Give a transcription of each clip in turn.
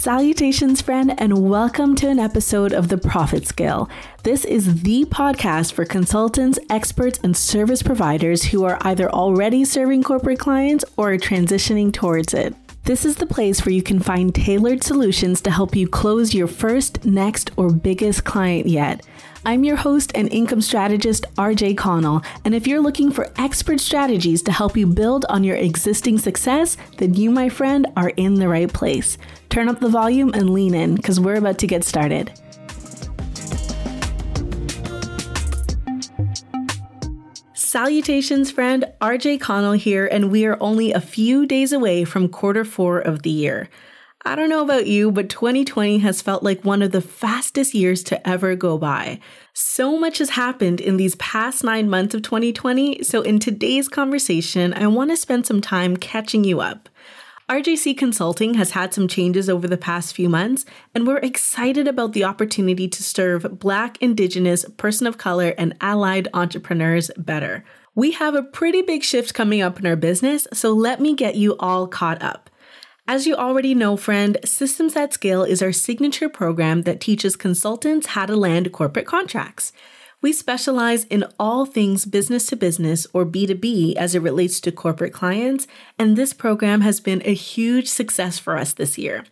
Salutations, friend, and welcome to an episode of The Profit Scale. This is the podcast for consultants, experts, and service providers who are either already serving corporate clients or transitioning towards it. This is the place where you can find tailored solutions to help you close your first, next, or biggest client yet. I'm your host and income strategist, RJ Connell, and if you're looking for expert strategies to help you build on your existing success, then you, my friend, are in the right place. Turn up the volume and lean in because we're about to get started. Salutations, friend. RJ Connell here, and we are only a few days away from quarter four of the year. I don't know about you, but 2020 has felt like one of the fastest years to ever go by. So much has happened in these past nine months of 2020, so in today's conversation, I want to spend some time catching you up. RJC Consulting has had some changes over the past few months, and we're excited about the opportunity to serve Black, Indigenous, person of color, and allied entrepreneurs better. We have a pretty big shift coming up in our business, so let me get you all caught up. As you already know, friend, Systems at Scale is our signature program that teaches consultants how to land corporate contracts. We specialize in all things business to business or B2B as it relates to corporate clients, and this program has been a huge success for us this year.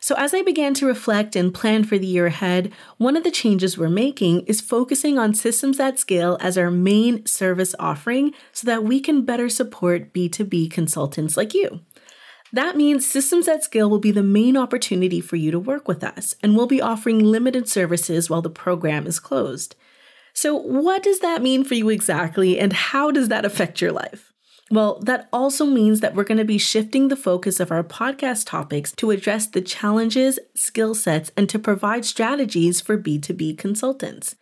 So, as I began to reflect and plan for the year ahead, one of the changes we're making is focusing on systems at scale as our main service offering so that we can better support B2B consultants like you. That means Systems at Scale will be the main opportunity for you to work with us, and we'll be offering limited services while the program is closed. So, what does that mean for you exactly, and how does that affect your life? Well, that also means that we're going to be shifting the focus of our podcast topics to address the challenges, skill sets, and to provide strategies for B2B consultants.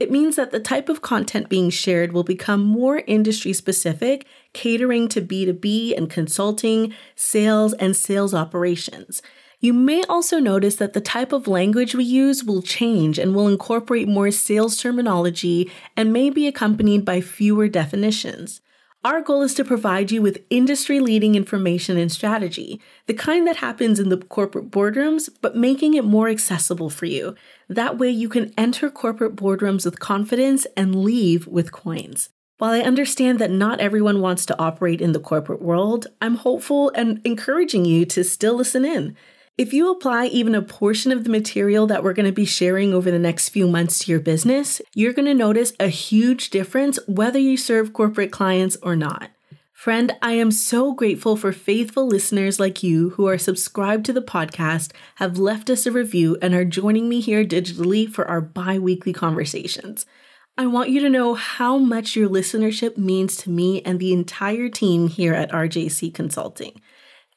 It means that the type of content being shared will become more industry specific, catering to B2B and consulting, sales, and sales operations. You may also notice that the type of language we use will change and will incorporate more sales terminology and may be accompanied by fewer definitions. Our goal is to provide you with industry leading information and strategy, the kind that happens in the corporate boardrooms, but making it more accessible for you. That way, you can enter corporate boardrooms with confidence and leave with coins. While I understand that not everyone wants to operate in the corporate world, I'm hopeful and encouraging you to still listen in. If you apply even a portion of the material that we're going to be sharing over the next few months to your business, you're going to notice a huge difference whether you serve corporate clients or not. Friend, I am so grateful for faithful listeners like you who are subscribed to the podcast, have left us a review, and are joining me here digitally for our bi weekly conversations. I want you to know how much your listenership means to me and the entire team here at RJC Consulting.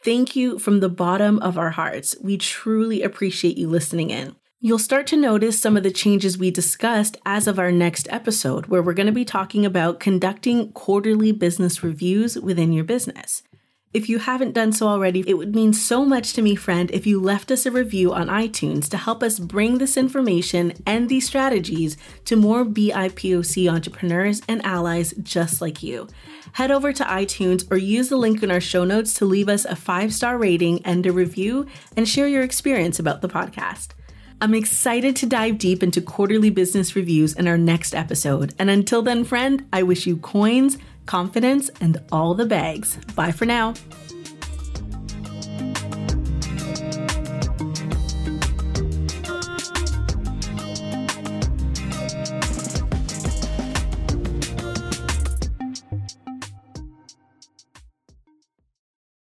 Thank you from the bottom of our hearts. We truly appreciate you listening in. You'll start to notice some of the changes we discussed as of our next episode, where we're going to be talking about conducting quarterly business reviews within your business. If you haven't done so already, it would mean so much to me, friend, if you left us a review on iTunes to help us bring this information and these strategies to more BIPOC entrepreneurs and allies just like you head over to iTunes or use the link in our show notes to leave us a five star rating and a review and share your experience about the podcast. I'm excited to dive deep into quarterly business reviews in our next episode. And until then, friend, I wish you coins, confidence, and all the bags. Bye for now.